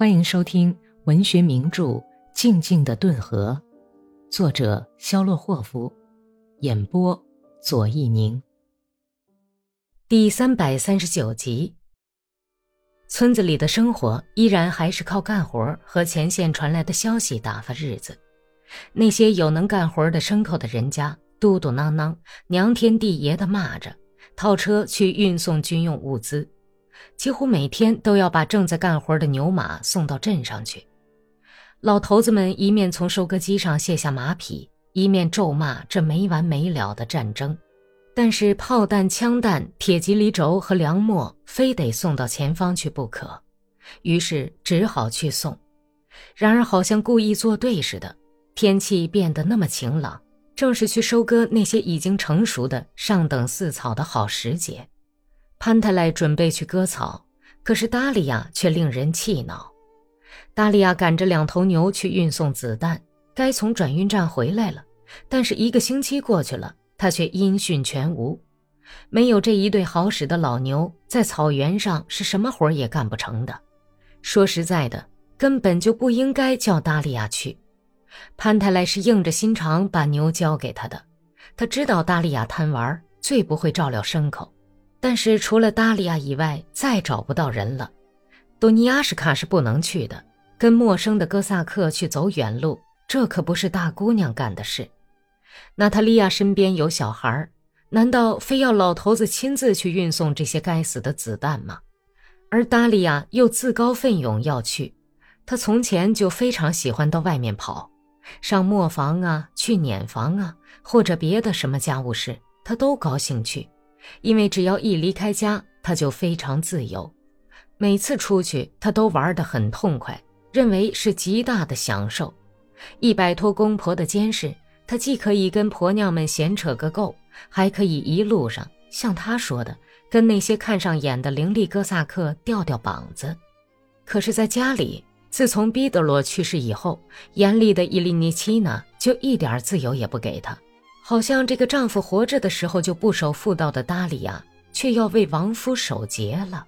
欢迎收听文学名著《静静的顿河》，作者肖洛霍夫，演播左一宁。第三百三十九集。村子里的生活依然还是靠干活和前线传来的消息打发日子。那些有能干活的牲口的人家，嘟嘟囔囔、娘天地爷的骂着，套车去运送军用物资。几乎每天都要把正在干活的牛马送到镇上去。老头子们一面从收割机上卸下马匹，一面咒骂这没完没了的战争。但是炮弹、枪弹、铁蒺藜轴和粮秣非得送到前方去不可，于是只好去送。然而好像故意作对似的，天气变得那么晴朗，正是去收割那些已经成熟的上等饲草的好时节。潘泰莱准备去割草，可是达利亚却令人气恼。达利亚赶着两头牛去运送子弹，该从转运站回来了，但是一个星期过去了，他却音讯全无。没有这一对好使的老牛，在草原上是什么活也干不成的。说实在的，根本就不应该叫达利亚去。潘泰莱是硬着心肠把牛交给他的，他知道达利亚贪玩，最不会照料牲口。但是除了达利亚以外，再找不到人了。多尼亚什卡是不能去的，跟陌生的哥萨克去走远路，这可不是大姑娘干的事。娜塔莉亚身边有小孩，难道非要老头子亲自去运送这些该死的子弹吗？而达利亚又自告奋勇要去，他从前就非常喜欢到外面跑，上磨坊啊，去碾房啊，或者别的什么家务事，他都高兴去。因为只要一离开家，他就非常自由。每次出去，他都玩得很痛快，认为是极大的享受。一摆脱公婆的监视，他既可以跟婆娘们闲扯个够，还可以一路上像他说的，跟那些看上眼的伶俐哥萨克吊吊膀子。可是，在家里，自从彼得罗去世以后，严厉的伊利尼奇娜就一点自由也不给他。好像这个丈夫活着的时候就不守妇道的达里亚，却要为亡夫守节了。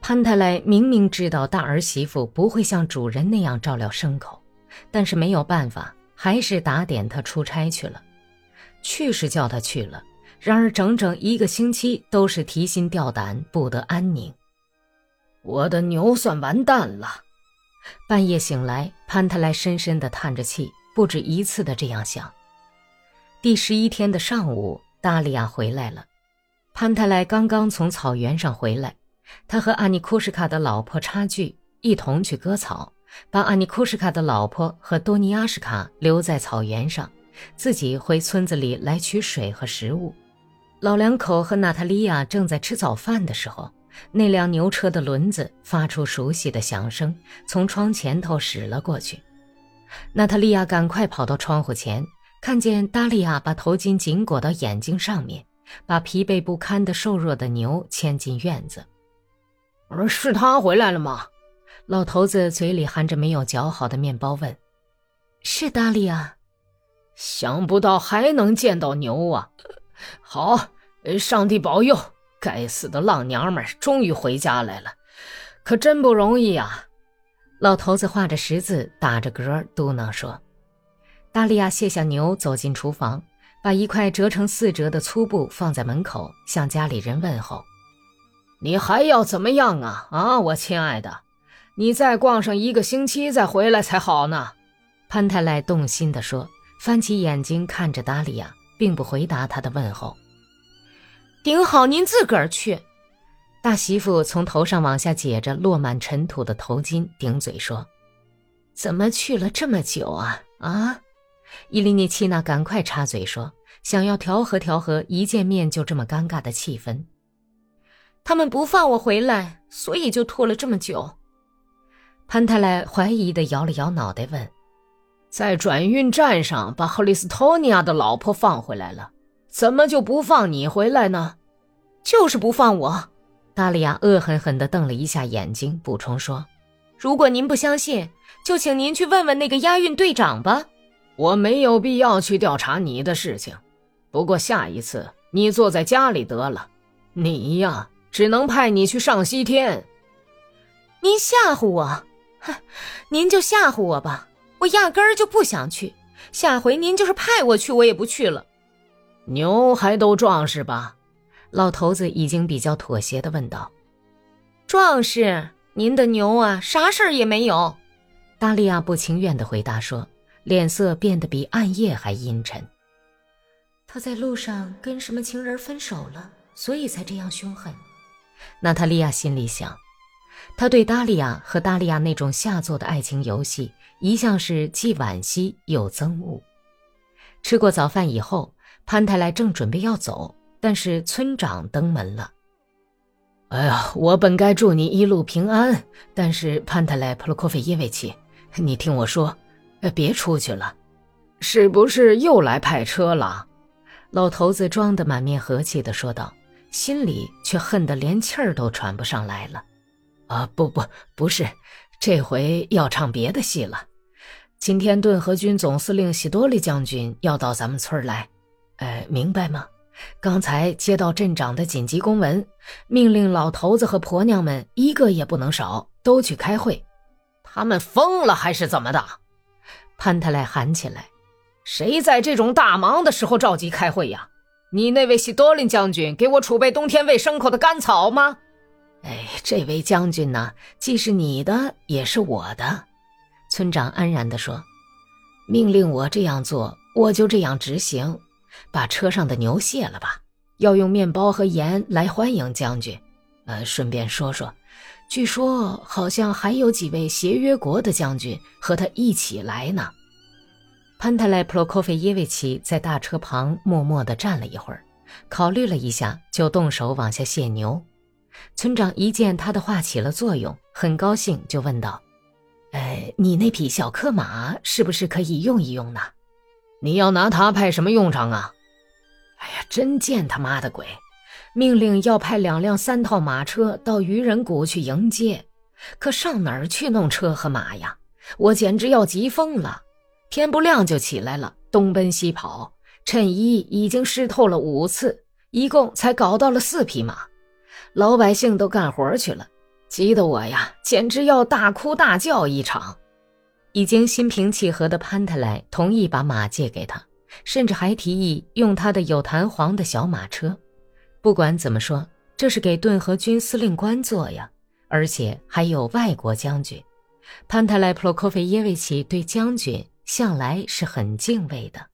潘太莱明明知道大儿媳妇不会像主人那样照料牲口，但是没有办法，还是打点她出差去了。去是叫她去了，然而整整一个星期都是提心吊胆，不得安宁。我的牛算完蛋了。半夜醒来，潘太莱深深地叹着气，不止一次地这样想。第十一天的上午，达利亚回来了。潘泰莱刚刚从草原上回来，他和阿尼库什卡的老婆差距一同去割草，把阿尼库什卡的老婆和多尼亚什卡留在草原上，自己回村子里来取水和食物。老两口和娜塔莉亚正在吃早饭的时候，那辆牛车的轮子发出熟悉的响声，从窗前头驶了过去。娜塔莉亚赶快跑到窗户前。看见达利亚把头巾紧裹到眼睛上面，把疲惫不堪的瘦弱的牛牵进院子。而是他回来了吗？老头子嘴里含着没有嚼好的面包问：“是达利亚。”想不到还能见到牛啊！好，上帝保佑！该死的浪娘们终于回家来了，可真不容易啊！老头子画着十字，打着嗝，嘟囔说。达利亚卸下牛，走进厨房，把一块折成四折的粗布放在门口，向家里人问候：“你还要怎么样啊？啊，我亲爱的，你再逛上一个星期再回来才好呢。”潘太赖动心地说，翻起眼睛看着达利亚，并不回答他的问候。顶好，您自个儿去。大媳妇从头上往下解着落满尘土的头巾，顶嘴说：“怎么去了这么久啊？啊？”伊利涅契娜赶快插嘴说：“想要调和调和，一见面就这么尴尬的气氛。他们不放我回来，所以就拖了这么久。”潘太莱怀疑的摇了摇脑袋，问：“在转运站上把赫里斯托尼亚的老婆放回来了，怎么就不放你回来呢？”“就是不放我。”达利亚恶狠狠地瞪了一下眼睛，补充说：“如果您不相信，就请您去问问那个押运队长吧。”我没有必要去调查你的事情，不过下一次你坐在家里得了。你呀，只能派你去上西天。您吓唬我，哼，您就吓唬我吧，我压根儿就不想去。下回您就是派我去，我也不去了。牛还都壮实吧？老头子已经比较妥协的问道。壮实，您的牛啊，啥事儿也没有。达利亚不情愿的回答说，脸色变得比暗夜还阴沉。他在路上跟什么情人分手了，所以才这样凶狠。娜塔莉亚心里想，他对达利亚和达利亚那种下作的爱情游戏，一向是既惋惜又憎恶。吃过早饭以后，潘泰来正准备要走，但是村长登门了。哎呀，我本该祝你一路平安，但是潘泰莱普洛科菲耶维奇，你听我说，别出去了，是不是又来派车了？老头子装得满面和气地说道，心里却恨得连气儿都喘不上来了。啊，不不，不是，这回要唱别的戏了。今天顿河军总司令喜多利将军要到咱们村来，哎，明白吗？刚才接到镇长的紧急公文，命令老头子和婆娘们一个也不能少，都去开会。他们疯了还是怎么的？潘特莱喊起来。谁在这种大忙的时候召集开会呀？你那位西多林将军给我储备冬天喂牲口的干草吗？哎，这位将军呢，既是你的，也是我的。村长安然地说：“命令我这样做，我就这样执行。把车上的牛卸了吧，要用面包和盐来欢迎将军。呃，顺便说说，据说好像还有几位协约国的将军和他一起来呢。”潘特莱普罗科菲耶维奇在大车旁默默地站了一会儿，考虑了一下，就动手往下卸牛。村长一见他的话起了作用，很高兴，就问道：“哎，你那匹小克马是不是可以用一用呢？你要拿它派什么用场啊？”“哎呀，真见他妈的鬼！命令要派两辆三套马车到渔人谷去迎接，可上哪儿去弄车和马呀？我简直要急疯了！”天不亮就起来了，东奔西跑，衬衣已经湿透了五次，一共才搞到了四匹马。老百姓都干活去了，急得我呀，简直要大哭大叫一场。已经心平气和的潘特莱同意把马借给他，甚至还提议用他的有弹簧的小马车。不管怎么说，这是给顿河军司令官做呀，而且还有外国将军。潘泰莱普洛科菲耶维奇对将军。向来是很敬畏的。